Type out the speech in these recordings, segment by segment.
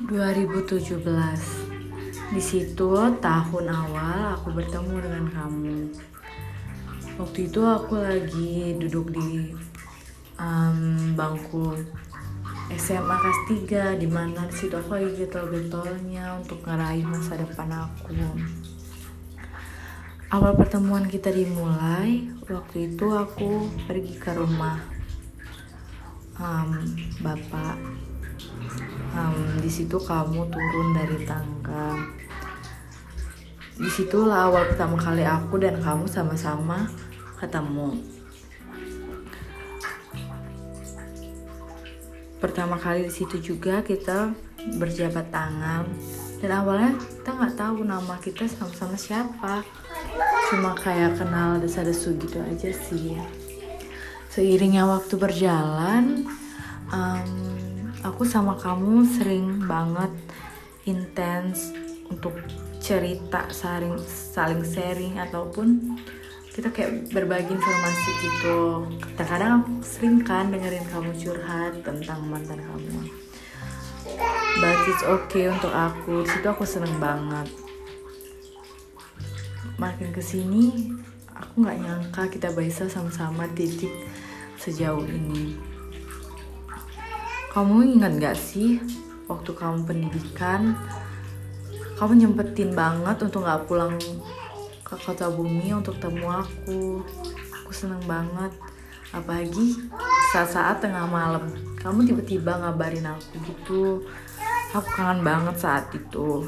2017 di situ tahun awal aku bertemu dengan kamu. Waktu itu aku lagi duduk di um, bangku SMA kelas 3 di mana di situ aku lagi getol-getolnya untuk ngeraih masa depan aku. Awal pertemuan kita dimulai waktu itu aku pergi ke rumah um, bapak um, di situ kamu turun dari tangga. Di situlah awal pertama kali aku dan kamu sama-sama ketemu. Pertama kali di situ juga kita berjabat tangan. Dan awalnya kita nggak tahu nama kita sama-sama siapa. Cuma kayak kenal desa-desu gitu aja sih. Seiringnya waktu berjalan um, aku sama kamu sering banget intens untuk cerita saling saling sharing ataupun kita kayak berbagi informasi gitu. Kadang-kadang aku sering kan dengerin kamu curhat tentang mantan kamu. But it's okay untuk aku. Di situ aku seneng banget. Makin ke sini aku nggak nyangka kita bisa sama-sama titik sejauh ini kamu ingat gak sih waktu kamu pendidikan? Kamu nyempetin banget untuk gak pulang ke kota bumi untuk temu aku. Aku seneng banget. Apalagi saat-saat tengah malam kamu tiba-tiba ngabarin aku gitu. Aku kangen banget saat itu.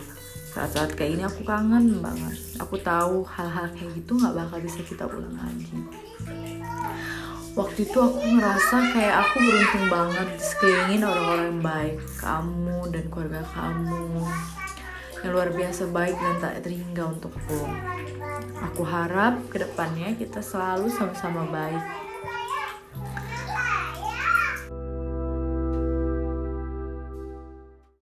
Saat-saat kayak ini aku kangen banget. Aku tahu hal-hal kayak gitu nggak bakal bisa kita ulang lagi waktu itu aku ngerasa kayak aku beruntung banget disekelilingin orang-orang yang baik kamu dan keluarga kamu. Yang luar biasa baik dan tak terhingga untukku. Aku harap ke depannya kita selalu sama-sama baik